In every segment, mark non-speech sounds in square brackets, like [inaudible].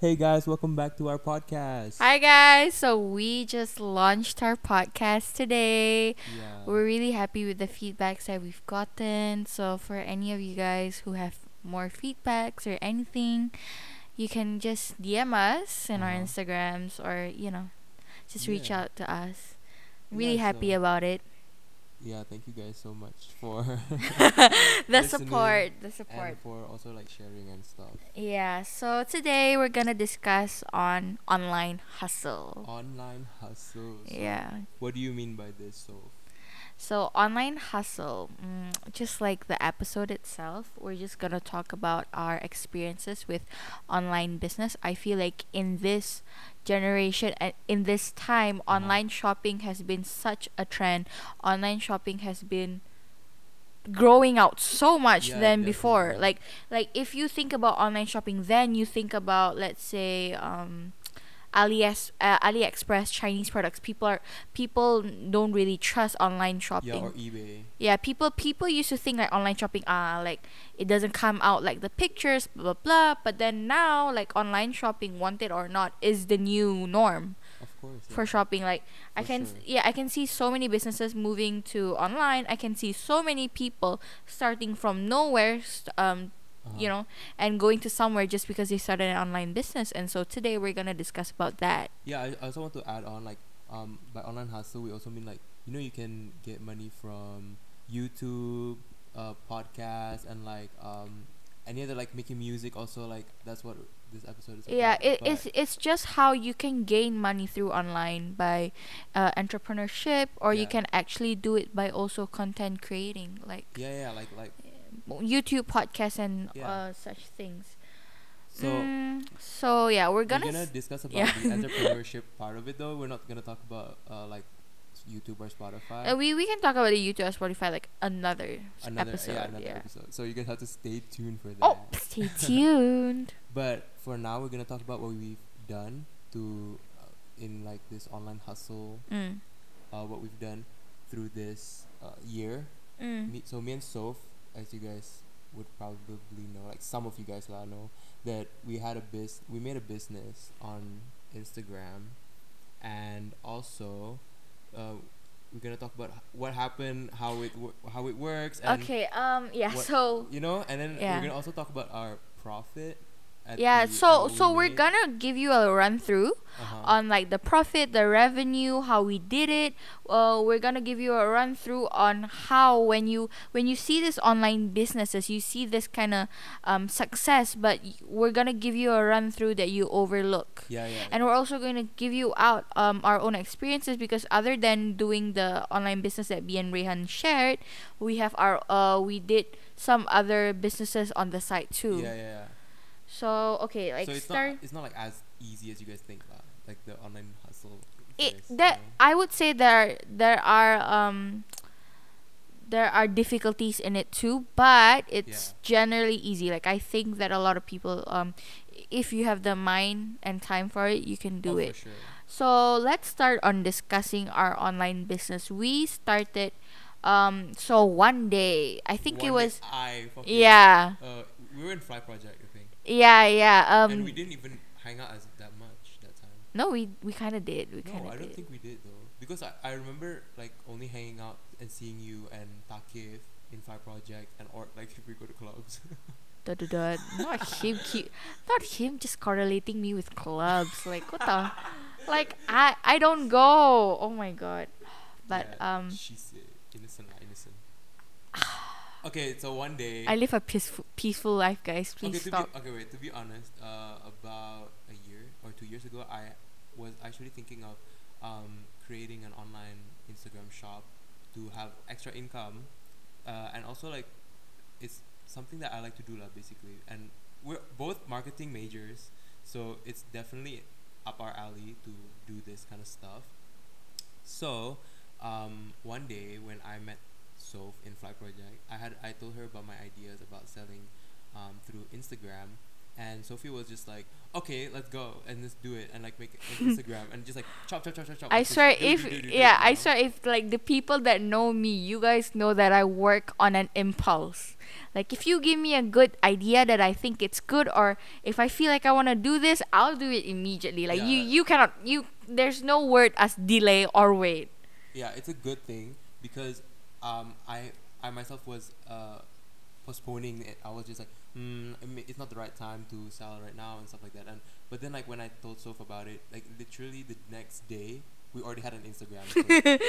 Hey guys, welcome back to our podcast. Hi guys. So we just launched our podcast today. Yeah. We're really happy with the feedbacks that we've gotten. So for any of you guys who have more feedbacks or anything, you can just DM us in our Uh-huh. Instagrams or, you know, just reach Yeah. out to us. Really Yeah, happy so- about it. Yeah, thank you guys so much [laughs] for [laughs] the support, the support. and for also like sharing and stuff. Yeah, so today we're to discuss on online hustle. Online hustles. Yeah. What do you mean by this? So So, online hustle, mm, just like the episode itself, we're just gonna talk about our experiences with online business. I feel like in this generation and in this time, Uh-huh. online shopping has been such a trend. Online shopping has been growing out so much Yeah, than before. Like, like if you think about online shopping, then you think about let's say um, AliEx, uh, AliExpress Chinese products. People are people don't really trust online shopping. yeah, or eBay. Yeah, people people used to think like online shopping ah like it doesn't come out like the pictures blah blah blah. But then now like online shopping, wanted or not, is the new norm Of course. for shopping. Like I can sure. yeah I can see so many businesses moving to online. I can see so many people starting from nowhere. St- um, you Uh-huh. know, and going to somewhere just because they started an online business. And so today we're gonna discuss about that. Yeah, I, I also want to add on like um by online hustle we also mean like you know you can get money from YouTube, uh podcasts and like um any other like making music also like that's what this episode is yeah it, but- it's it's just how you can gain money through online by uh, entrepreneurship or you can actually do it by also content creating like yeah yeah like like youtube podcasts and Yeah. uh, such things so Mm, so yeah we're gonna, we're gonna, s- discuss about yeah. the [laughs] entrepreneurship part of it though we're not gonna talk about uh like YouTube or Spotify uh, we, we can talk about the youtube or spotify like another, another episode yeah another yeah. episode so you guys have to stay tuned for that oh stay [laughs] tuned But for now, we're gonna talk about what we've done to uh, in like this online hustle. mm. Uh, what we've done through this uh, year. Mm. Me, so me and Soph, as you guys would probably know, like some of you guys lah know that we had a biz. We made a business on Instagram, and also. Uh, we're gonna talk about what happened, how it wo- how it works, and okay um yeah what- so you know, and then Yeah. we're gonna also talk about our profit. Yeah so so we're gonna give you a run through Uh-huh. on like the profit, the revenue, how we did it. Uh, we're gonna give you a run through on how when you when you see this online businesses, you see this kind of um, success, but we're gonna give you a run through that you overlook. Yeah, yeah. And we're also to give you out um, our own experiences because other than doing the online business that B and Rehan shared, we have our uh we did some other businesses on the site too. yeah, yeah, yeah. So okay, like so it's start. not it's not like as easy as you guys think, lah. Like the online hustle. it, is, you that know? I would say there there are um there are difficulties in it too, but it's generally easy. Like I think that a lot of people um if you have the mind and time for it, you can do oh, it. Sure. So let's start on discussing our online business. We started um so one day, I think it One day was I yeah. Uh, we were in Fly Project, Yeah, yeah. Um and we didn't even hang out as that much that time. no, we we kind of did. We No, I don't did. think we did though, because I, I remember like only hanging out and seeing you and Takif in Fly Project and or like if we go to clubs. [laughs] Da, da, da. Not him, keep, not him just correlating me with clubs. Like what the, like I I don't go. Oh my god. But Yeah, um, she's uh, innocent, innocent. [sighs] [sighs] [sighs] okay, so one day. I live a peaceful peaceful life, guys. Please okay, to stop. Be, okay, wait. To be honest, uh, about a year or two years ago, I was actually thinking of um, creating an online Instagram shop to have extra income, uh, and also like it's something that I like to do, lah, basically. And we're both marketing majors, so it's definitely up our alley to do this kind of stuff. So, um, one day when I met Soph in Fly Project, I had I told her about my ideas about selling um, through Instagram, and Sophie was just like, "Okay, let's go and let's do it and like make an [laughs] Instagram and just like chop chop chop chop chop." I like, swear, do, if do, do, yeah, I swear, if like the people that know me, you guys know that I work on an impulse. Like if you give me a good idea that I think it's good, or if I feel like I want to do this, I'll do it immediately. Like you, you cannot, you. There's no word as delay or wait. yeah, it's a good thing because um, I I myself was uh, postponing it. I was just like, mm, I mean, it's not the right time to sell right now and stuff like that. And but then like when I told Soph about it, like literally the next day we already had an Instagram,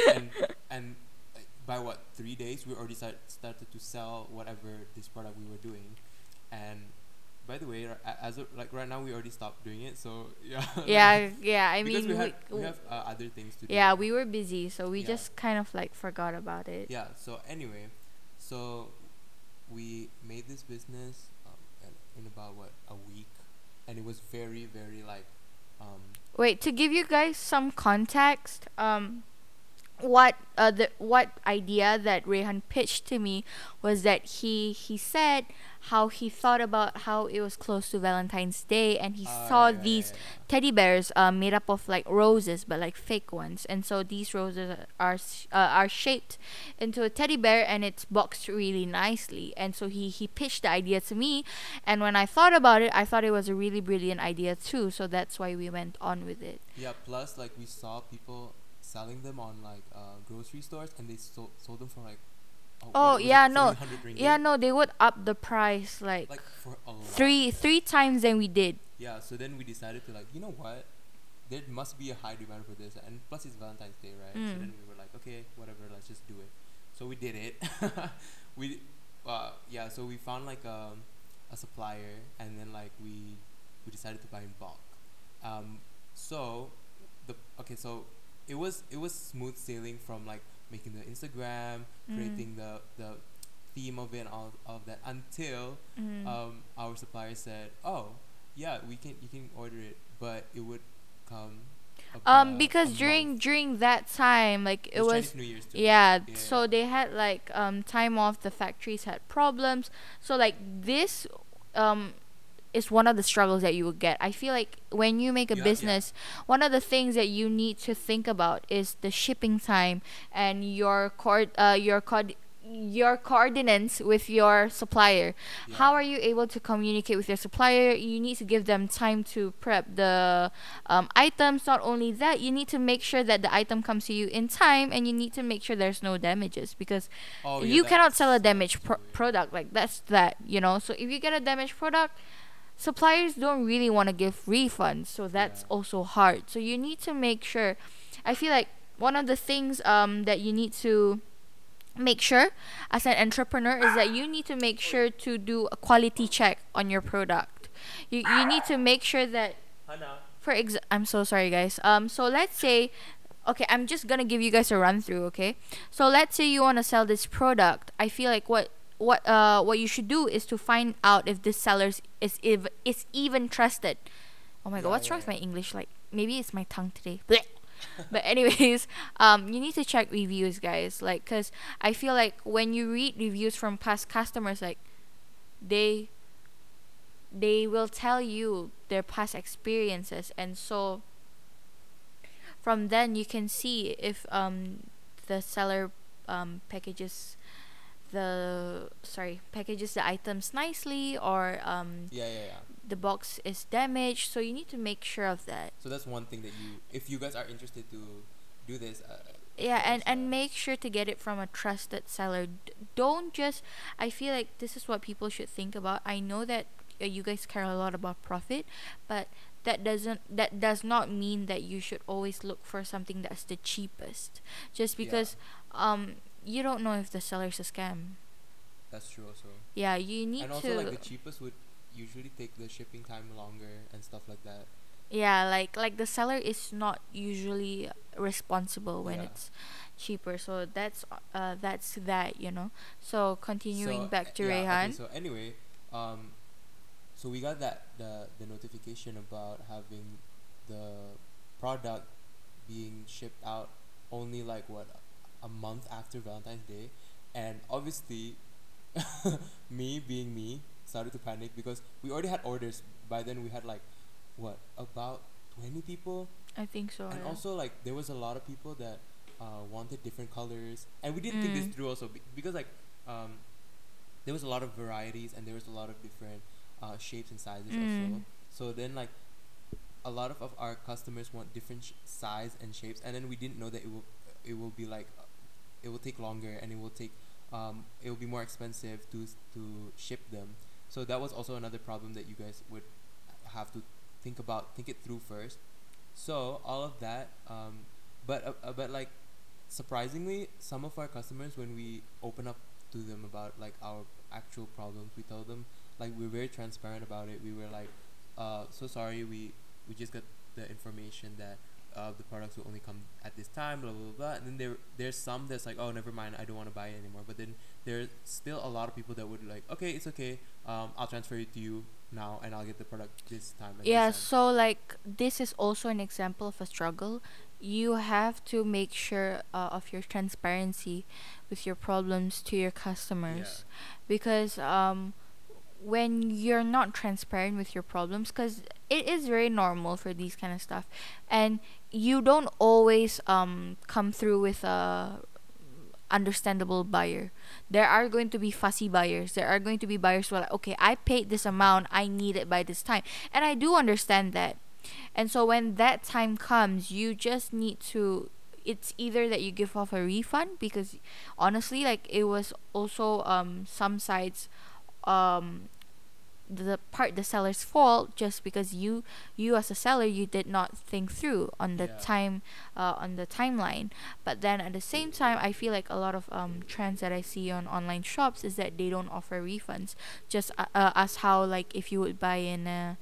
[laughs] and and like, by what three days we already start, started to sell whatever this product we were doing, and. By the way, as of, like right now, we already stopped doing it. So [laughs] yeah. yeah, [laughs] yeah. I mean, we, had, we- have uh, other things to do. yeah, we were busy, so we Yeah. just kind of like forgot about it. yeah so anyway so we made this business um, in, in about what a week and it was very very like um Wait, to give you guys some context, um, what uh the what idea that Rehan pitched to me was that he he said how he thought about how it was close to Valentine's Day and he uh, saw yeah, yeah, these yeah, teddy bears uh, made up of like roses but like fake ones. And so these roses are uh, are shaped into a teddy bear and it's boxed really nicely. And so he he pitched the idea to me. And when I thought about it I thought it was a really brilliant idea too. So that's why we went on with it. Yeah plus like we saw people selling them on like uh, grocery stores and they sold, sold them for like Oh, what yeah, no. yeah no they would up the price like, like a three three times than we did. Yeah so then we decided to like you know what? There must be a high demand for this and plus it's valentine's day right? So Mm. then we were like okay whatever let's just do it. So we did it. [laughs] We uh, yeah so we found like um, a supplier and then like we we decided to buy in bulk. Um, so the okay so it was it was smooth sailing from like making the instagram Mm. creating the the theme of it and all of that until Mm. um, our supplier said, "Oh, yeah, we can you can order it, but it would come." um because during month." during that time like it was New Year's too. yeah, Yeah, so they had like um time off the factories had problems so like this um is one of the struggles that you will get. I feel like when you make a Yeah, yeah. business one of the things that you need to think about is the shipping time and your cord uh your cod your coordinates with your supplier. Yeah. how are you able to communicate with your supplier? You need to give them time to prep the um, items. Not only that you need to make sure that the item comes to you in time and you need to make sure there's no damages because Oh, yeah, you cannot sell a damaged pro- product. Like that's that you know? So if you get a damaged product suppliers don't really want to give refunds so that's Yeah. also hard so you need to make sure i feel like one of the things um, that you need to make sure as an entrepreneur is that you need to make sure to do a quality check on your product you, you need to make sure that for ex I'm so sorry guys. Um so let's say okay, I'm just going to give you guys a run through, okay? So let's say you want to sell this product. I feel like what what uh what you should do is to find out if this seller is if is even trusted. Oh my Yeah, god, what's yeah, wrong with my English? Like maybe it's my tongue today. [laughs] But anyways, [laughs] um, you need to check reviews, guys. Like, cause I feel like when you read reviews from past customers, like they they will tell you their past experiences and so from then you can see if um the seller um packages the sorry packages the items nicely or um Yeah, yeah, yeah. the box is damaged so you need to make sure of that. So that's one thing that you, if you guys are interested to do this, uh, yeah and uh, and make sure to get it from a trusted seller. D- don't just i feel like this is what people should think about. I know that uh, you guys care a lot about profit but that doesn't that does not mean that you should always look for something that's the cheapest. Just Yeah. because um you don't know if the seller's a scam that's true also. yeah you need And also, like the cheapest would usually take the shipping time longer and stuff like that. yeah like like the seller is not usually responsible when Yeah. it's cheaper so that's uh that's that you know so continuing So, back uh, to yeah, Rehan Okay, so anyway, um, so we got that the the notification about having the product being shipped out only like what a month after Valentine's Day, and obviously, [laughs] me being me started to panic because we already had orders by then we had like what about 20 people I think so. and yeah. also like there was a lot of people that uh, wanted different colors and we didn't think this Mm. through also be- because like um, there was a lot of varieties and there was a lot of different uh, shapes and sizes also Mm. so then like a lot of, of our customers want different sh- size and shapes and then we didn't know that it will it will be like it will take longer and it will take um, it will be more expensive to to ship them. So that was also another problem that you guys would have to think about think it through first. So all of that um, but uh, uh, but like surprisingly some of our customers when we open up to them about like our actual problems we tell them like we're very transparent about it. We were like uh, so sorry we we just got the information that uh, the products will only come at this time blah blah blah, blah. and then there there's some that's like oh never mind i don't want to buy it anymore. But then there's still a lot of people that would like okay it's okay um, i'll transfer it to you now and i'll get the product this time. At this yeah time." so like this is also an example of a struggle. You have to make sure uh, of your transparency with your problems to your customers. Because um when you're not transparent with your problems because it is very normal for these kind of stuff. And you don't always um come through with a understandable buyer. There are going to be fussy buyers. There are going to be buyers who are like okay i paid this amount. I need it by this time. And i do understand that. And so when that time comes you just need to it's either that you give off a refund because honestly like it was also um some sites um the part the seller's fault just because you you as a seller you did not think through on the Yeah. time uh, on the timeline. But then at the same time i feel like a lot of um trends that i see on online shops is that they don't offer refunds. Just uh, uh, as how like if you would buy in uh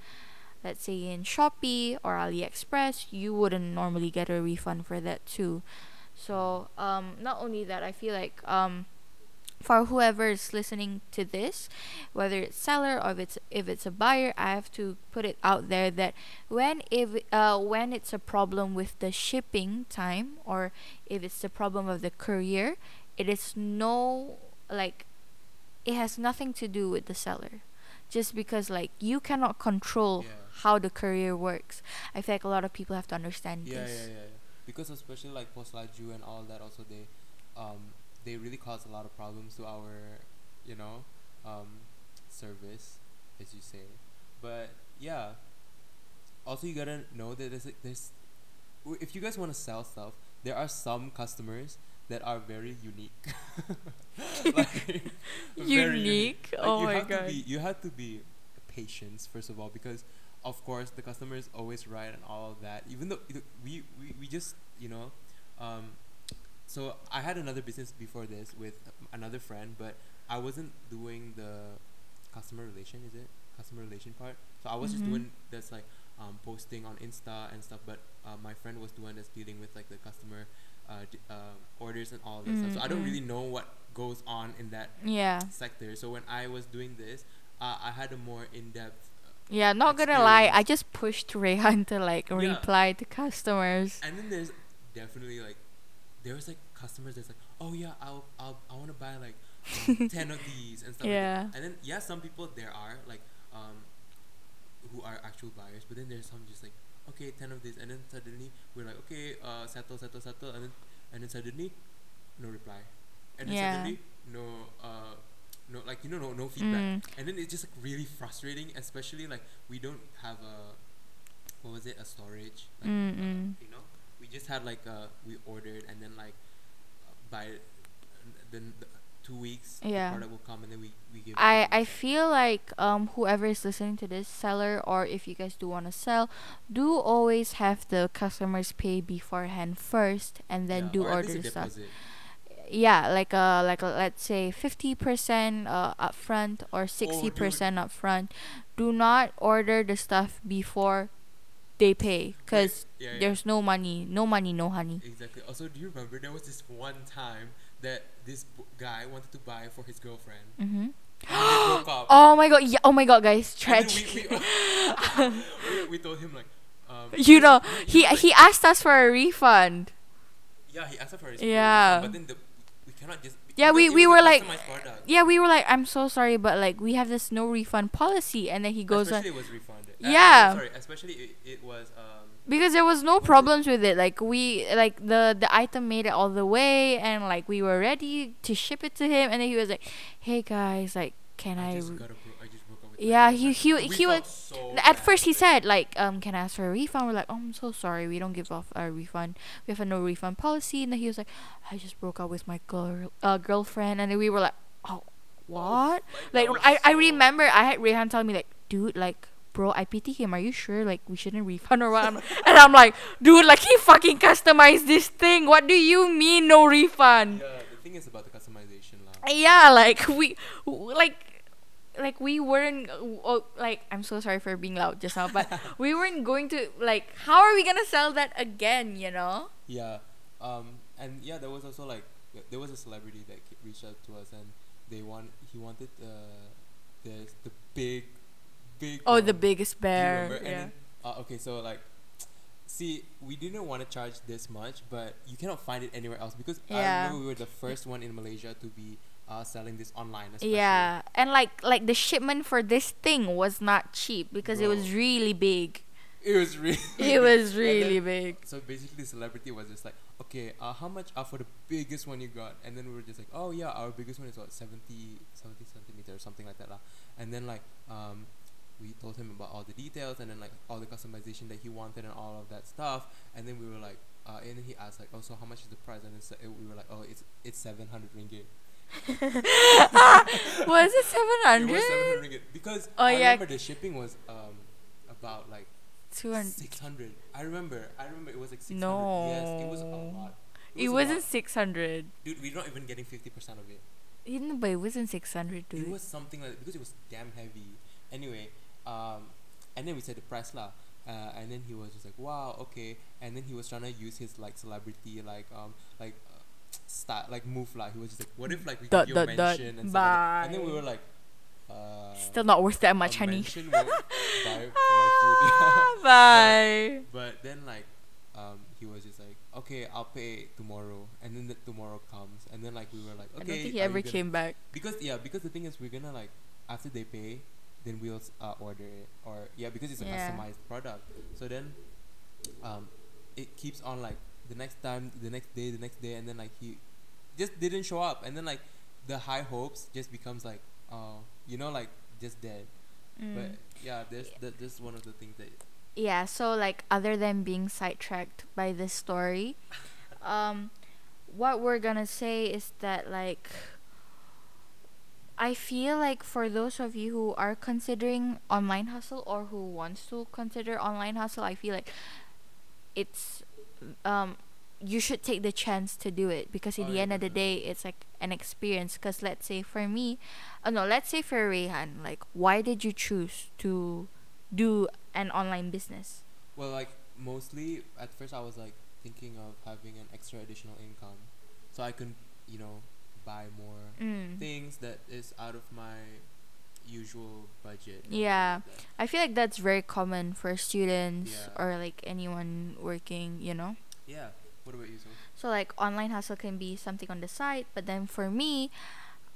let's say in shopee or aliexpress you wouldn't normally get a refund for that too. So um not only that i feel like um for whoever is listening to this whether it's seller or if it's if it's a buyer i have to put it out there that when if uh when it's a problem with the shipping time or if it's the problem of the courier it is no like it has nothing to do with the seller just because like you cannot control Yeah. how the courier works i feel like a lot of people have to understand yeah, this yeah, yeah, yeah. Because especially like post laju and all that, also they, um, they really cause a lot of problems to our, you know, um, service, as you say. But yeah. Also, you gotta know that there's like, there's, if you guys want to sell stuff, there are some customers that are very unique. [laughs] like, [laughs] very Unique? Like, Oh you my have God. To be, you have to be patient first of all because of course the customer is always right and all of that even though we, we we just you know um so i had another business before this with another friend but i wasn't doing the customer relation is it? Customer relation part. So i was just Mhm. doing that's like um, posting on insta and stuff but uh, my friend was the one that's dealing with like the customer uh, d- uh, orders and all that stuff. So i don't really know what goes on in that yeah. sector. So when i was doing this uh, i had a more in-depth uh, Yeah, not gonna lie, I just pushed Rehan to like Yeah. reply to customers. and then there's definitely like there's like customers that's like oh yeah i'll, I'll i want to buy like [laughs] um, 10 of these and stuff like Yeah. that. and then yeah some people there are like um who are actual buyers but then there's some just like okay 10 of these and then suddenly we're like okay uh settle settle settle and then and then suddenly no reply and then Yeah. suddenly no uh no like you know no no feedback Mm. and then it's just like really frustrating especially like we don't have a what was it a storage like uh, you know we just had like uh we ordered and then like uh, by uh, then the two weeks Yeah. the product will come and then we we give I I feel like um whoever is listening to this seller or if you guys do want to sell, do always have the customers pay beforehand first and then Yeah, do or order the stuff. deposit. Yeah, like a like a let's say fifty percent uh upfront or sixty percent upfront. Do not order the stuff before they pay, cause yeah, yeah. there's no money, no money, no honey. Exactly. Also, do you remember there was this one time that this b- guy wanted to buy for his girlfriend Mm-hmm. [gasps] and they broke up. Oh my god! Yeah. Oh my god, guys, tragic. we, we, [laughs] [laughs] we, told him like, um, you know, no, he he asked us for a refund. Yeah, he asked her for his Yeah. But then the we cannot just Yeah, we we were like. Yeah, we were like I'm so sorry but like we have this no refund policy. And then he goes on especially it was refunded. Uh, Yeah. sorry, especially it, it was um. because there was no What's it- problems with it. Like we like the the item made it all the way. And like we were ready to ship it to him. And then he was like hey guys like can i, I just re- got a bro- I just broke up with my Yeah, he- he- We he was- so at first he said like um can i ask for a refund? We're like oh i'm so sorry. We don't give off a refund. We have a no refund policy. And then he was like i just broke up with my girl uh, girlfriend. And then we were like what? Like that I, I remember i had rehan tell me like dude like bro i pity him. Are you sure like we shouldn't refund or what? [laughs] And i'm like dude like he fucking customized this thing. What do you mean no refund? Yeah, the thing is about the customization, lah. yeah like we like like we weren't oh, like i'm so sorry for being loud just now but [laughs] we weren't going to like how are we gonna sell that again you know? Yeah, um, and yeah, there was also like there was a celebrity that reached out to us, and they want he wanted the the the big, big. oh the one. biggest Do you bear remember? And yeah then, uh, okay, so like, see, we didn't want to charge this much, but you cannot find it anywhere else because I Yeah. remember we were the first one in Malaysia to be uh, selling this online. Especially. yeah and like like the shipment for this thing was not cheap because it was really big It was really. [laughs] it was [laughs] really big So basically, the celebrity was just like, okay, uh, how much uh, for the biggest one you got? And then we were just like, oh yeah, our biggest one is what 70, 70 centimeters or something like that lah. And then like um, we told him about all the details and then like all the customization that he wanted and all of that stuff. And then we were like, uh, and then he asked like, oh, so how much is the price? And then sa- we were like, oh, it's it's seven hundred ringgit. [laughs] was it It was seven 700 hundred ringgit because Oh, I yeah. remember the shipping was um about like 200 six hundred. I remember. I remember it was like six hundred. Yes, it was a lot. it was a wasn't lot. 600 Dude, we're not even getting fifty percent of it. even but it wasn't 600 dude It was something like because it was damn heavy. Anyway, um, and then we said the price lah. Uh, and then he was just like, "Wow, okay." And then he was trying to use his like celebrity like um like uh, start like move lah. He was just like, "What if like we Dot, give you a dot, dot. mention and stuff like? And then we were like, still not worth that much honey mention [laughs] buy food. [laughs] bye But then like um he was just like, Okay, I'll pay tomorrow and then the tomorrow comes and then like we were like, okay. I don't think he ever gonna-" came back. Because yeah, because the thing is we're gonna like after they pay, then we'll uh, order it. Or yeah, because it's a Yeah. customized product. So then um it keeps on like the next time, the next day, the next day and then like he just didn't show up and then like the high hopes just becomes like oh you know like just dead. But Mm. yeah, there's that this is one of the things that Yeah, so like other than being sidetracked by this story, [laughs] um, what we're gonna say is that like I feel like for those of you who are considering online hustle or who wants to consider online hustle, I feel like it's um you should take the chance to do it because at Oh, the yeah, end of the day it's like an experience because let's say for me oh no let's say for Rehan like why did you choose to do an online business Well, like mostly at first I was like thinking of having an extra additional income, so I can you know buy more mm. things that is out of my usual budget. Yeah. like I feel like that's very common for students Yeah. or like anyone working, you know. Yeah. What about you, so? So like online hustle can be something on the side, but then for me,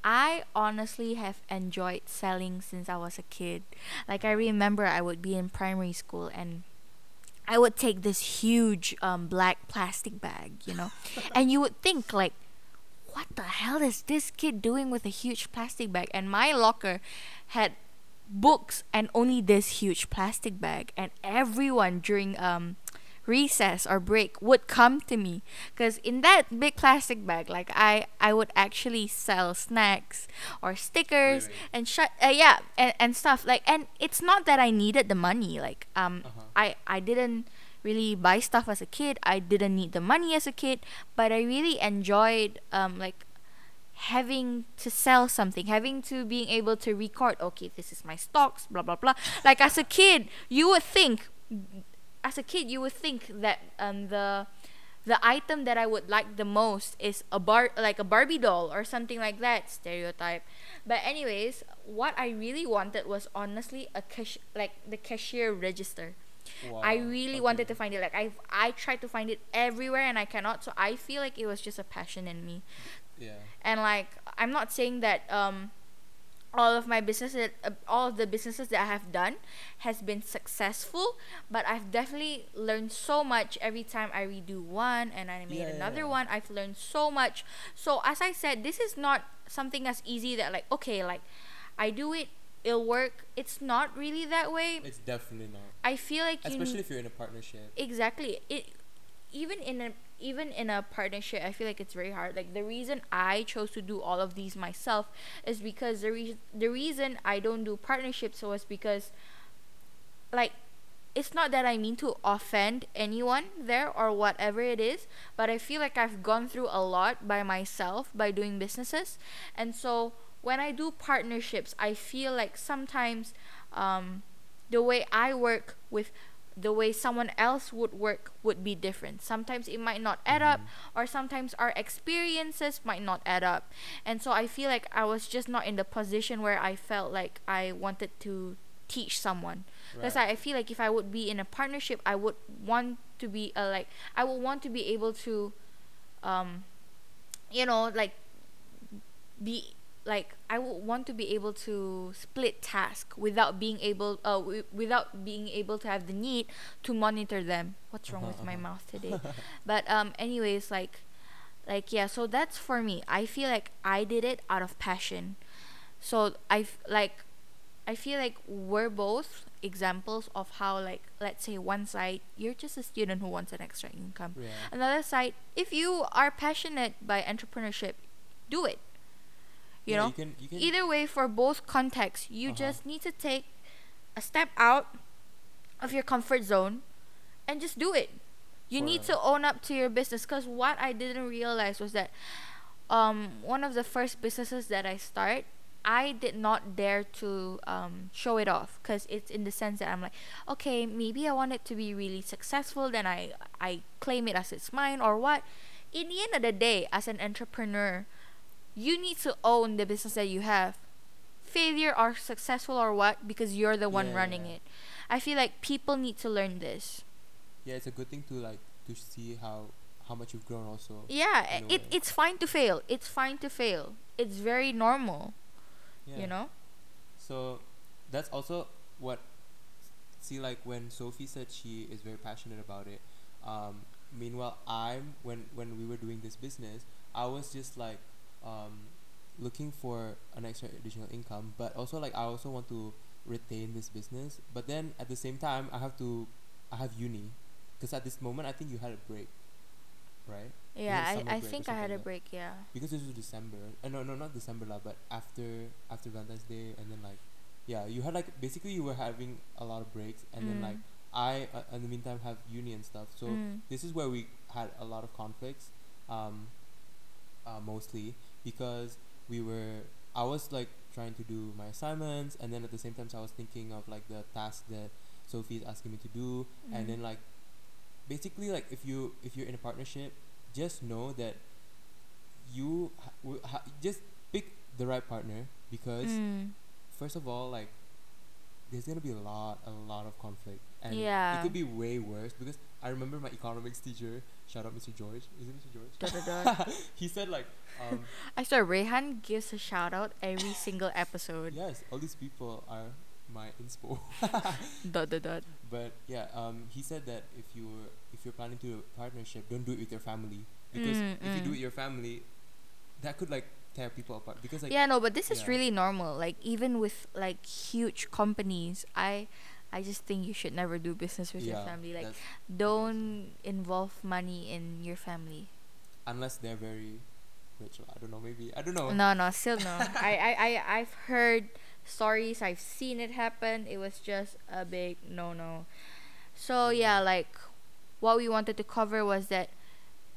I honestly have enjoyed selling since I was a kid. Like I remember I would be in primary school and I would take this huge um black plastic bag, you know. [laughs] and you would think like what the hell is this kid doing with a huge plastic bag? And my locker had books and only this huge plastic bag and everyone during um recess or break would come to me because in that big plastic bag like i i would actually sell snacks or stickers Really? and shut uh, yeah and, and stuff like and it's not that i needed the money like um Uh-huh. i i didn't really buy stuff as a kid i didn't need the money as a kid but i really enjoyed um like having to sell something, having to being able to record, okay, this is my stocks, blah blah blah. Like as a kid, you would think as a kid you would think that um the the item that I would like the most is a bar like a Barbie doll or something like that stereotype. But anyways, what I really wanted was honestly a cash like the cashier register. Wow. I really okay. wanted to find it. Like I I tried to find it everywhere and I cannot. So I feel like it was just a passion in me. Yeah. and like i'm not saying that um all of my businesses uh, all of the businesses that i have done has been successful but i've definitely learned so much every time i redo one and i made Yeah, another yeah. one i've learned so much so as i said this is not something as easy that like okay like i do it it'll work it's not really that way It's definitely not. i feel like you Especially if you're in a partnership. exactly it even in a even in a partnership i feel like it's very hard. Like the reason i chose to do all of these myself is because the reason the reason i don't do partnerships was because like it's not that i mean to offend anyone there or whatever it is but i feel like i've gone through a lot by myself by doing businesses. And so when i do partnerships i feel like sometimes um, the way i work with the way someone else would work would be different. Sometimes it might not add up, or sometimes our experiences might not add up. And so I feel like I was just not in the position where I felt like I wanted to teach someone. Because Right. I, I feel like if I would be in a partnership, I would want to be uh, like I would want to be able to, um, you know, like be like I would want to be able to split task without being able uh w- without being able to have the need to monitor them. What's wrong Uh-huh, with my [laughs] mouth today? but um anyways like like yeah, so that's for me. I feel like I did it out of passion. So I f- like I feel like we're both examples of how like let's say one side you're just a student who wants an extra income Yeah. another side if you are passionate by entrepreneurship do it you Yeah, know? you can, you can, either way for both contexts you Uh-huh. just need to take a step out of your comfort zone and just do it. You need For- to own up to your business because what i didn't realize was that um, one of the first businesses that i start i did not dare to um, show it off because it's in the sense that i'm like okay maybe i want it to be really successful then i i claim it as it's mine or what. In the end of the day as an entrepreneur you need to own the business that you have failure or successful or what because you're the one Yeah, running yeah. it i feel like people need to learn this yeah, it's a good thing to like to see how how much you've grown also. yeah it, it's fine to fail it's fine to fail it's very normal Yeah. you know So that's also what see like when Sophie said she is very passionate about it. Um, meanwhile, I'm when when we were doing this business, I was just like um, looking for an extra additional income, but also like I also want to retain this business. But then at the same time, I have to I have uni because at this moment I think you had a break, right? yeah i, I think i had a like- break yeah because this was December. Uh, no, no, not December lah, but after after Valentine's Day, and then like, yeah, you had like basically you were having a lot of breaks, and then Mm. like I uh, in the meantime have uni and stuff. So Mm. this is where we had a lot of conflicts, um, uh, mostly because we were I was like trying to do my assignments, and then at the same time I was thinking of like the task that Sophie is asking me to do, and Mm. then like basically like if you if you're in a partnership just know that you ha- w- ha- just pick the right partner because Mm. first of all like there's gonna be a lot a lot of conflict and Yeah. it could be way worse because i remember my economics teacher shout out mr george. Is it mr george? Dot, dot, dot. he said like um [laughs] i swear rehan gives a shout out every single episode. Yes all these people are my inspo. [laughs] Dot dot dot. But yeah, um, he said that if you're if you're planning to do a partnership, don't do it with your family. Because Mm, if you do mm. it with your family, that could like tear people apart. Because like yeah no but this is really normal. Like even with like huge companies i i just think you should never do business with your family like don't involve money in your family unless they're very rich. I don't know. Maybe I don't know. no no still no [laughs] I, I i i've heard stories i've seen it happen it was just a big no no so mm-hmm. yeah like what we wanted to cover was that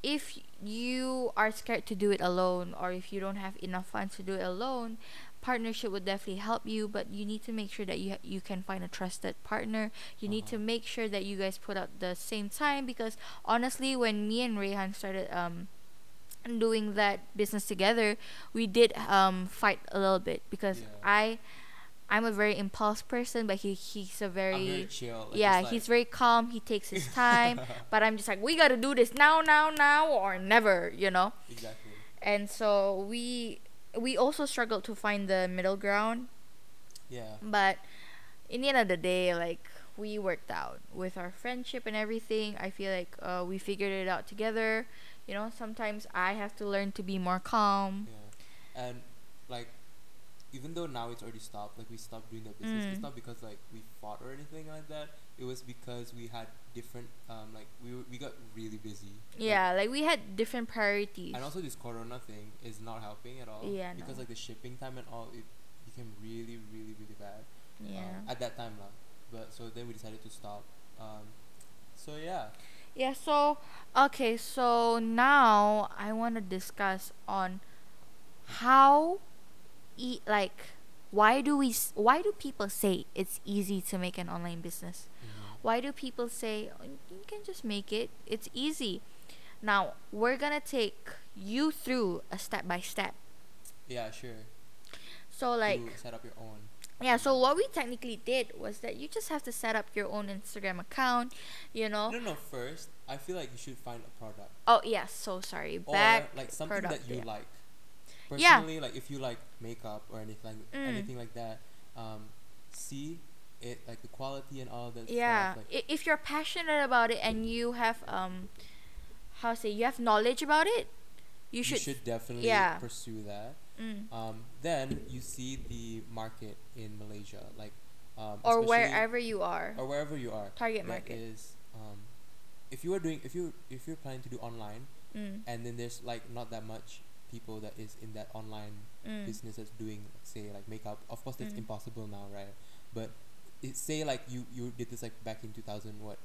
if you are scared to do it alone or if you don't have enough funds to do it alone partnership would definitely help you but you need to make sure that you ha- you can find a trusted partner you need to Uh-huh. make sure that you guys put out the same time because honestly when me and Rehan started um doing that business together we did um fight a little bit because Yeah. I I'm a very impulse person but he he's a very very chill. like, yeah, just, he's very calm. He takes his time, [laughs] but I'm just like, we gotta do this now, now, now, or never, you know. exactly. and so we we also struggled to find the middle ground Yeah. but in the end of the day like we worked out with our friendship and everything i feel like uh, we figured it out together you know sometimes i have to learn to be more calm Yeah. And like even though now it's already stopped, like we stopped doing that business, it's Mm. not because like we fought or anything like that. It was because we had different um like we were, we got really busy. Yeah like we had different priorities and also this corona thing is not helping at all. Yeah, Because no. like the shipping time and all it became really, really, really bad. um, yeah at that time lah. But so then we decided to stop. Um so yeah. yeah so okay so now i want to discuss on how e- like why do we s- why do people say it's easy to make an online business Mhm. why do people say "Oh, you can just make it it's easy now we're gonna take you through a step by step Yeah, sure. so like to set up your own. yeah so what we technically did was that you just have to set up your own instagram account you know No, no. First, I feel like you should find a product. oh yes so sorry or like something product, that you yeah. like. Yeah. Like if you like makeup or anything, Mm. anything like that, um, see it like the quality and all that yeah stuff. Like, if you're passionate about it and you have um how say you have knowledge about it you you should, should, definitely yeah. pursue that. mm. Um, then you see the market in Malaysia, like um, or wherever you are or wherever you are. Target market. is, um, if you are doing if you if you're planning to do online mm. and then there's like not that much people that is in that online Mm. business that's doing say like makeup of course that's Mm. impossible now right but it say like you you did this like back in 2000 what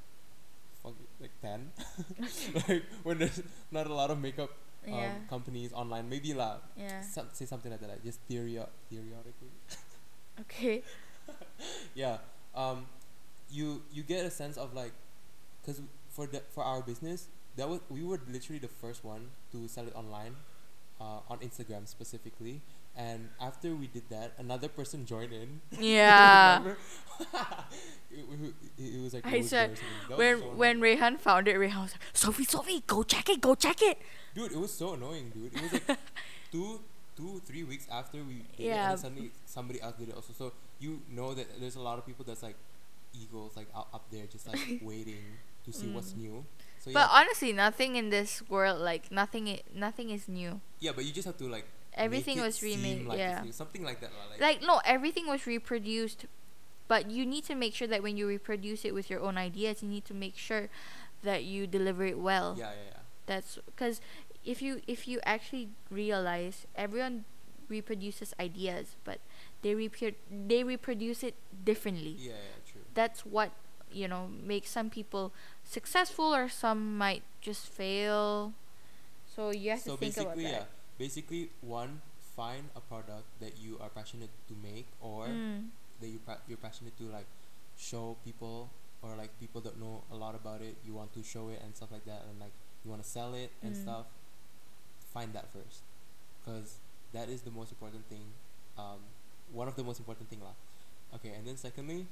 fuck like 10 [laughs] [laughs] like when there's not a lot of makeup um, Yeah. companies online maybe lah yeah some, say something like that like just theory theoretically [laughs] okay yeah um you you get a sense of like because for the for our business that was we were literally the first one to sell it online uh, on instagram specifically. And after we did that another person joined in. [laughs] [laughs] Yeah. [laughs] It, it, it was like I said, or something. That was when so when. Rehan found it Rehan was like Sophie Sophie go check it go check it. Dude it was so annoying dude. It was like two two three weeks after we did it and then suddenly somebody else did it also. So you know that there's a lot of people that's like eagles like up, up there just like waiting to see what's Mm. new so but yeah. Honestly nothing in this world like nothing i- nothing is new. Yeah but you just have to like everything was remade like yeah. something like that like, like no everything was reproduced but you need to make sure that when you reproduce it with your own ideas you need to make sure that you deliver it well. Yeah yeah yeah. That's because if you if you actually realize everyone reproduces ideas but they repu- they reproduce it differently. Yeah yeah true. That's what you know make some people successful or some might just fail. So you have so to think about basically yeah basically one find a product that you are passionate to make or mm, that you pa- you're passionate to like show people or like people that know a lot about it you want to show it and stuff like that and like you want to sell it and Mm. stuff find that first. Because that is the most important thing um, one of the most important thing lah. Okay and then secondly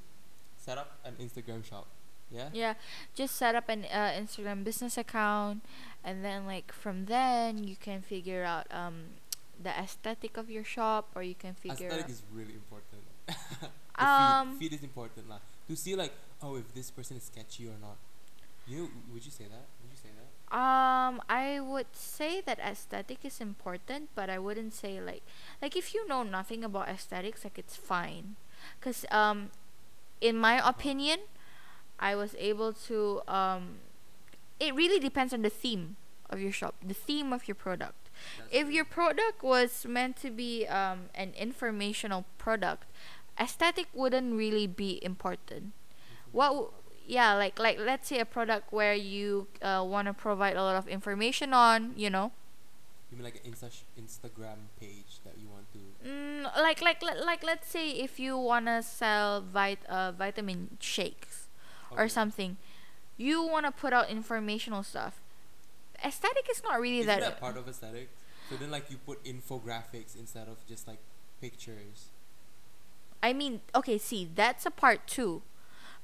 set up an instagram shop. Yeah? Yeah just set up an uh, instagram business account and then like from then you can figure out um the aesthetic of your shop or you can figure aesthetic out is really important. [laughs] Um, feed, feed is important lah. To see like oh if this person is sketchy or not. You would you say that? Would you say that? Um, I would say that aesthetic is important, but I wouldn't say like like if you know nothing about aesthetics, like it's fine, cause um, in my opinion, I was able to um, it really depends on the theme of your shop, the theme of your product. That's If your product was meant to be um an informational product, aesthetic wouldn't really be important what w- yeah like like let's say a product where you uh, want to provide a lot of information on you know You mean like an Insta- Instagram page that you want? Mm, like like like, like let's say if you want to sell vit- uh, vitamin shakes or something you want to put out informational stuff aesthetic is not really Isn't that, that part of aesthetic? So then, like, you put infographics instead of just like pictures. I mean, okay, see, that's a part too.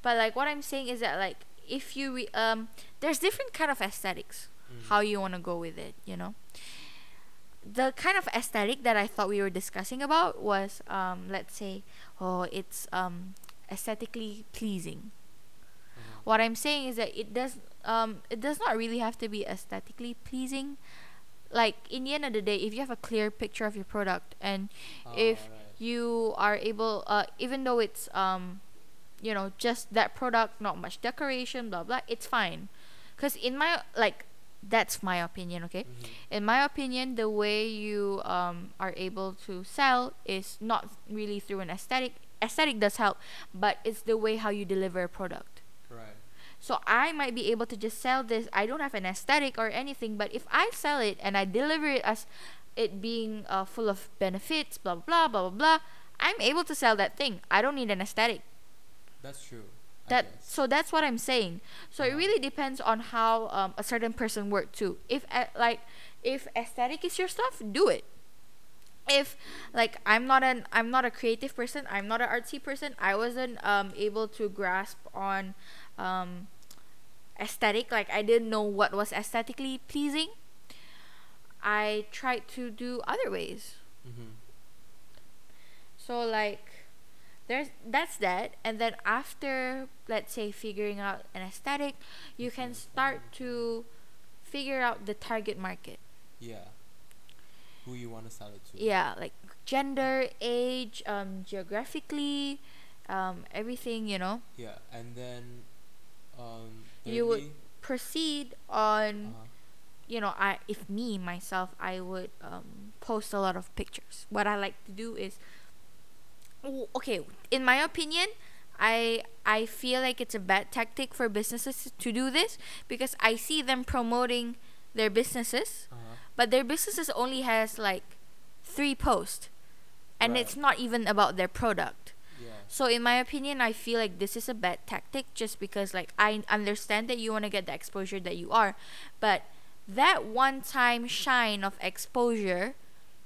But like what I'm saying is that like if you re- um there's different kind of aesthetics Mm. how you want to go with it, you know. The kind of aesthetic that I thought we were discussing about was um let's say oh it's um aesthetically pleasing. Uh-huh. What I'm saying is that it does um it does not really have to be aesthetically pleasing. Like in the end of the day, if you have a clear picture of your product and if Ah, right. you are able uh even though it's um you know just that product not much decoration blah blah it's fine because in my like that's my opinion okay Mhm. in my opinion the way you um are able to sell is not really through an aesthetic aesthetic does help but it's the way how you deliver a product Right. so I might be able to just sell this. I don't have an aesthetic or anything, but if I sell it and I deliver it as it being uh, full of benefits, blah blah blah blah blah, I'm able to sell that thing. I don't need an aesthetic. That's true. That so that's what I'm saying. So it Uh-huh. really depends on how um, a certain person work too. If uh, like if aesthetic is your stuff, do it. If like I'm not an I'm not a creative person, I'm not an artsy person. I wasn't um able to grasp on um aesthetic. Like I didn't know what was aesthetically pleasing. I tried to do other ways. mm-hmm. So like there's that's that and then after let's say figuring out an aesthetic, you can start to figure out the target market. Yeah. Who you want to sell it to? Yeah, like gender, age, um geographically, um everything, you know. Yeah, and then, um, You would- Proceed on uh-huh. you know, I if me myself, I would um, post a lot of pictures. What I like to do is, okay, in my opinion, I I feel like it's a bad tactic for businesses to do this because I see them promoting their businesses, Uh-huh. but their businesses only has like three posts, and Right. it's not even about their product. Yeah. So in my opinion, I feel like this is a bad tactic just because like I understand that you want to get the exposure that you are, but that one time shine of exposure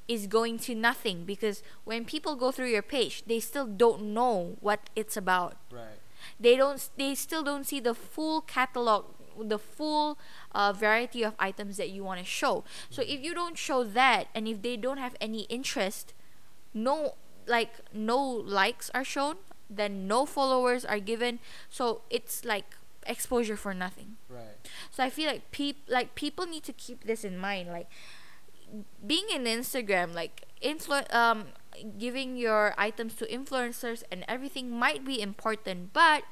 is going to nothing because when people go through your page, they still don't know what it's about. Right. They don't they still don't see the full catalog the full uh, variety of items that you want to show. So if you don't show that and if they don't have any interest, no like no likes are shown, then no followers are given. So it's like exposure for nothing. Right. So I feel like peop like people need to keep this in mind. Like being in Instagram, like influ- um giving your items to influencers and everything might be important, but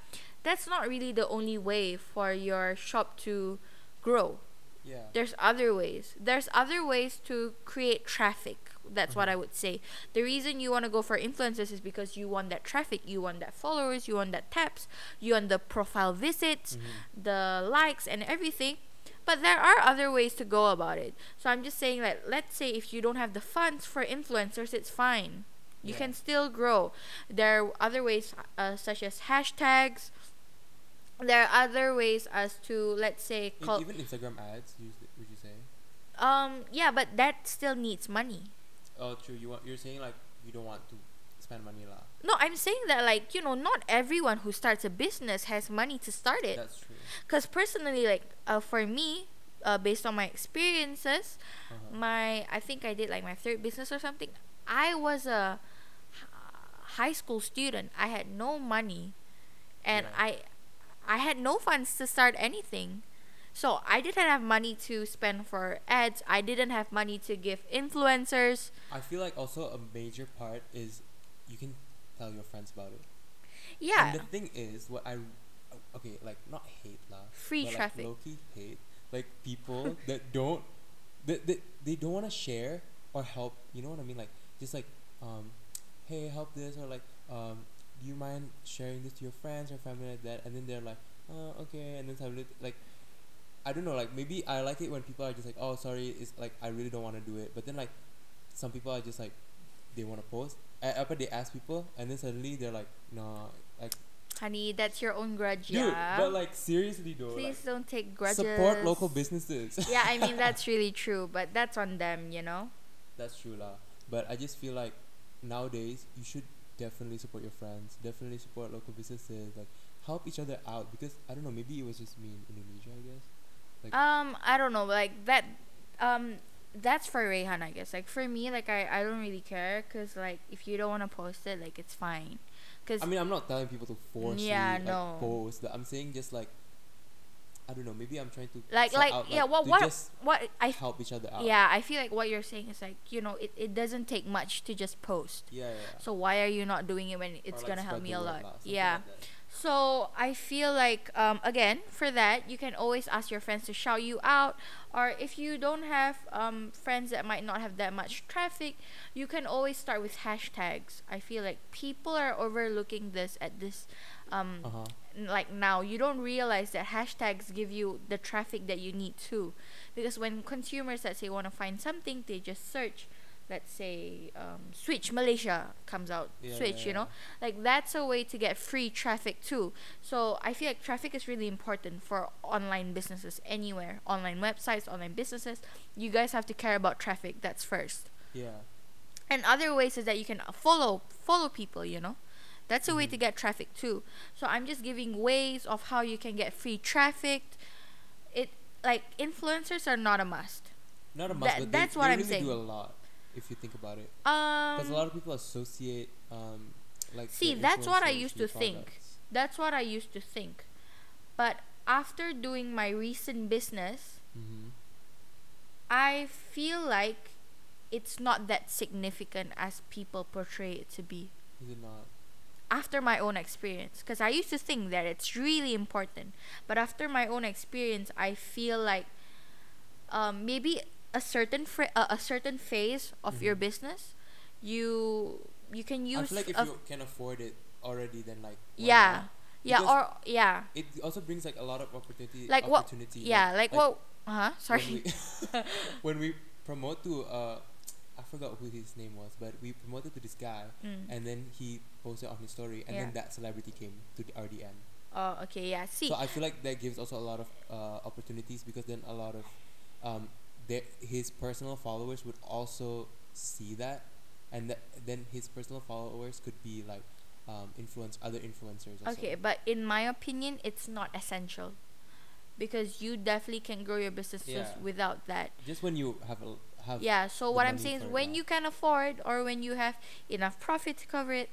that's not really the only way for your shop to grow. Yeah. There's other ways. There's other ways to create traffic. That's what Mhm. I would say. The reason you want to go for influencers is because you want that traffic, you want that followers, you want that taps, you want the profile visits, Mhm. the likes and everything. But there are other ways to go about it. So I'm just saying that let's say if you don't have the funds for influencers, it's fine. You Yeah. can still grow. There are other ways uh, such as hashtags. There are other ways as to let's say call even Instagram ads, would you say? um yeah, but that still needs money. Oh, true. You want you're saying like you don't want to spend money lah. No, I'm saying that like you know not everyone who starts a business has money to start it. That's true. Cause personally, like uh, for me, uh, based on my experiences, Uh-huh. my I think I did like my third business or something. I was a h- high school student. I had no money, and Yeah. I I had no funds to start anything. So I didn't have money to spend for ads. I didn't have money to give influencers. I feel like also a major part is you can tell your friends about it. Yeah. And the thing is, what I okay, like not hate lah, Free but traffic. Like, low-key hate like people [laughs] that don't that they, they don't want to share or help. You know what I mean? Like just like um, hey, help this or like um, do you mind sharing this to your friends or family like that? And then they're like, oh, okay, and then suddenly like. I don't know, like maybe I like it when people are just like, oh, sorry, it's like I really don't want to do it. But then like, some people are just like, they want to post. I, but they ask people, and then suddenly they're like, no, like Honey, that's your own grudge, Dude, yeah. but like seriously though, Please like, don't take grudges. support local businesses. [laughs] yeah, I mean [laughs] that's really true, but that's on them, you know. That's true lah. But I just feel like nowadays you should definitely support your friends, definitely support local businesses, like help each other out because I don't know, maybe it was just me in Indonesia, I guess. Like Um, I don't know, like that. Um, that's for Rayhan, I guess. Like for me, like I, I don't really care because like if you don't want to post it, like it's fine. Cause I mean, I'm not telling people to force Yeah, like, no. post. I'm saying just like, I don't know. Maybe I'm trying to like like out, yeah, what what what I help each other out. yeah I feel like what you're saying is like you know it, it doesn't take much to just post. Yeah, yeah. So why are you not doing it when it's like, gonna help me a lot? Yeah. like. So I feel like um, again for that you can always ask your friends to shout you out, or if you don't have um, friends that might not have that much traffic, you can always start with hashtags. I feel like people are overlooking this at this um, Uh huh. like now you don't realize that hashtags give you the traffic that you need too because when consumers let's say want to find something they just search let's say um, switch malaysia comes out. Yeah, switch yeah, you know? like that's a way to get free traffic too. So i feel like traffic is really important for online businesses anywhere. Online websites online businesses. You guys have to care about traffic. That's first. Yeah. and other ways is that you can follow follow people you know? That's a way Mhm. to get traffic too. So i'm just giving ways of how you can get free traffic. It like influencers are not a must. Not a must, That- but that's they, what they I'm really saying. do a lot if you think about it. um Because a lot of people associate um like See, that's what I used to think. products. that's what i used to think but after doing my recent business Mhm. i feel like it's not that significant as people portray it to be Is it not? after my own experience because i used to think that it's really important but after my own experience i feel like um, maybe a certain fr- uh, a certain phase of your Mhm. business you you can use I feel like if you can afford it already, then like yeah yeah or yeah It also brings like a lot of opportunity. like what yeah like, what uh-huh when sorry we, [laughs] [laughs] when we promote to uh, I forgot who his name was, but we promoted to this guy, Mm. and then he posted on his story, and then that celebrity came to the RDM. oh okay yeah see So I feel like that gives also a lot of uh, opportunities because then a lot of um, their, his personal followers would also see that, and that, then his personal followers could be like um, influence other influencers. Okay, but in my opinion, it's not essential because you definitely can grow your business Yeah. without that. Just when you have a, have Yeah, so what I'm saying is when now. you can afford or when you have enough profit to cover it,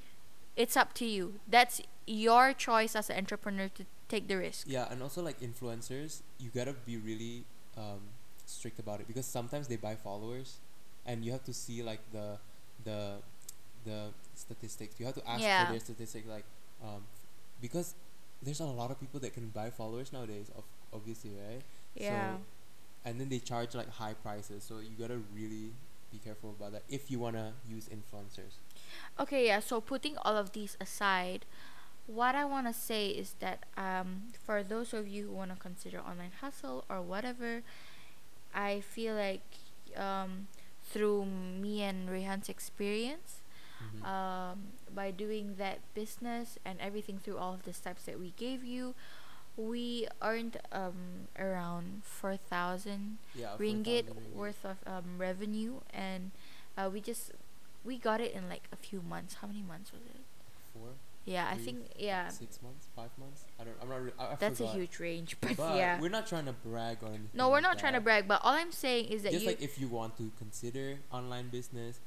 it's up to you. That's your choice as an entrepreneur to take the risk. Yeah, and also like influencers, you gotta be really um, strict about it because sometimes they buy followers, and you have to see like the the the statistics. You have to ask Yeah. for their statistics, like um, because there's a lot of people that can buy followers nowadays. Of obviously, right? Yeah. So, and then they charge like high prices, so you gotta really be careful about that if you wanna use influencers. Okay, yeah, so putting all of these aside, what I want to say is that um, for those of you who want to consider online hustle or whatever, I feel like um, through me and Rehan's experience, Mhm. um, by doing that business and everything through all of the steps that we gave you, we earned um, around 4,000 yeah, ringgit 4,000 worth of um, revenue and uh, we just we got it in like a few months. How many months was it? Four, yeah i think yeah six months, five months. I don't. I'm not. Re- I, I that's a huge range [laughs] but, But yeah we're not trying to brag or anything. no we're like not trying to brag but all i'm saying is that Just you like if you want to consider online business,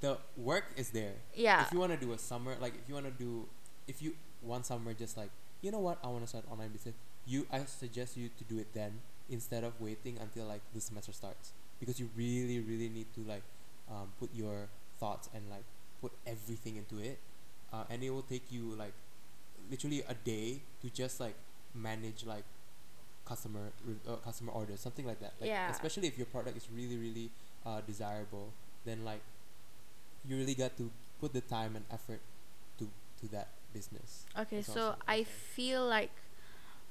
the work is there. yeah If you want to do a summer, like if you want to do, if you one summer just like you know what I want to start online business, you I suggest you to do it then instead of waiting until like the semester starts because you really really need to like um, put your thoughts and like put everything into it, uh, and it will take you like literally a day to just like manage like customer re- uh, customer orders something like that. Like Yeah. especially if your product is really really uh, desirable then like you really got to put the time and effort to to that business. Okay That's so i feel like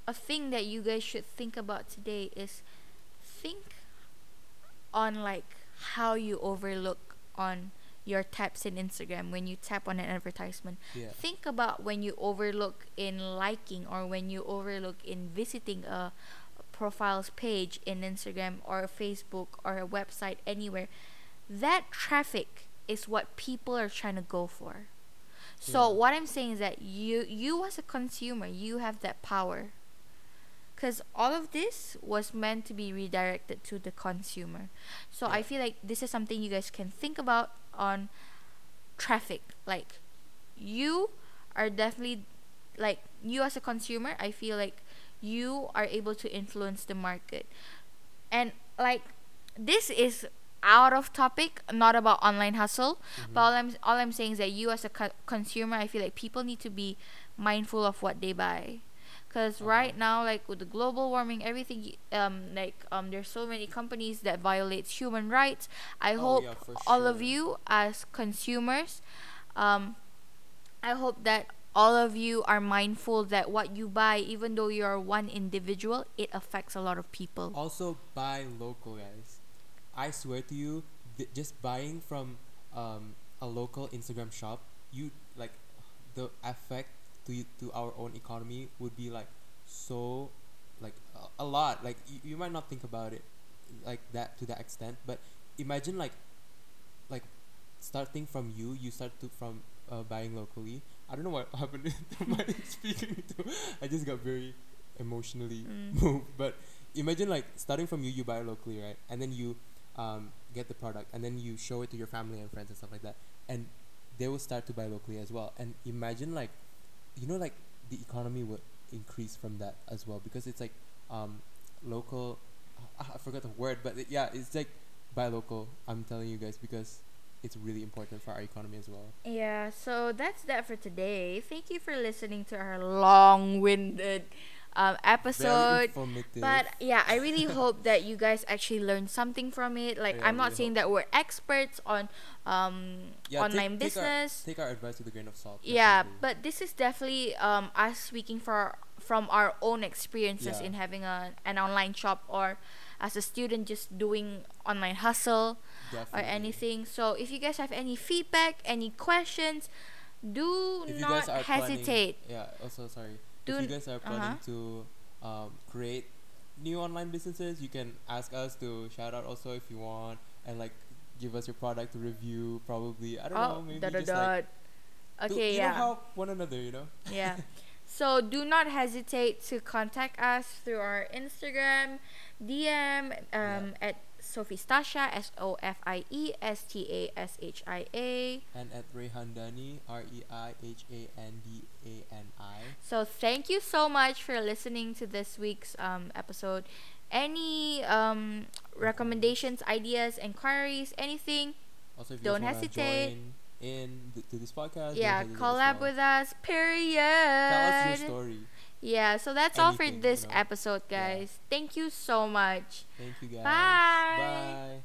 a thing that you guys should think about today is think on like how you overlook on your taps in instagram when you tap on an advertisement. Yeah. Think about when you overlook in liking or when you overlook in visiting a profiles page in Instagram or Facebook or a website anywhere. That traffic is what people are trying to go for. So Yeah. what i'm saying is that you you as a consumer you have that power. Because all of this was meant to be redirected to the consumer. So I feel like this is something you guys can think about on traffic. Like you are definitely like you as a consumer, I feel like you are able to influence the market. And like this is out of topic, not about online hustle. Mm-hmm. But all I'm all I'm saying is that you as a co- consumer, I feel like people need to be mindful of what they buy. Cause Uh-huh. right now, like with the global warming, everything, um, like um, there's so many companies that violates human rights. I Oh, hope yeah, all of you as consumers, um, I hope that all of you are mindful that what you buy, even though you're one individual, it affects a lot of people. Also, buy local, guys. I swear to you, th- just buying from um, a local Instagram shop, you like the effect to to our own economy would be like so like a, a lot. Like you, you might not think about it like that to that extent, but imagine like like starting from you, you start to from uh, buying locally. I don't know what [laughs] happened to my [laughs] speaking to. I just got very emotionally Mm. [laughs] moved. But imagine like starting from you, you buy locally, right? And then you um, get the product, and then you show it to your family and friends and stuff like that, and they will start to buy locally as well. And imagine like, you know, like the economy would increase from that as well because it's like um, local. I, I forgot the word, but it, yeah, it's like buy local. I'm telling you guys because it's really important for our economy as well. Yeah, so that's that for today. Thank you for listening to our long-winded um, episode. But yeah, I really [laughs] hope that you guys actually learned something from it. Like Yeah, I'm not really saying that we're experts on um, yeah, take- online take our- business. Take our, advice with a grain of salt. yeah, but this is definitely um, us speaking for from our own experiences Yeah. in having a, an online shop or as a student just doing online hustle or anything. So if you guys have any feedback, any questions, do not are planning- hesitate. yeah. Also, sorry. Do if you guys are planning uh-huh. to um, create new online businesses, you can ask us to shout out also if you want, and like give us your product to review. Probably I don't know. Oh, Maybe dot, dot, just like dot. to, Okay, you yeah. know, help one another. You know. yeah. [laughs] So do not hesitate to contact us through our Instagram, DM um, at Sophie Stasha S O F I E S T A S H I A. And at Reihandani, R E I H A N D A N I. So thank you so much for listening to this week's um, episode. Any um, recommendations, ideas, inquiries, anything? Also, if you Don't hesitate. join in th- to this podcast, yeah, collab well. with us. Period. Tell us your story. Yeah, so that's all for Anything, this you know? episode, guys. Thank you so much. Thank you guys. Bye. Bye.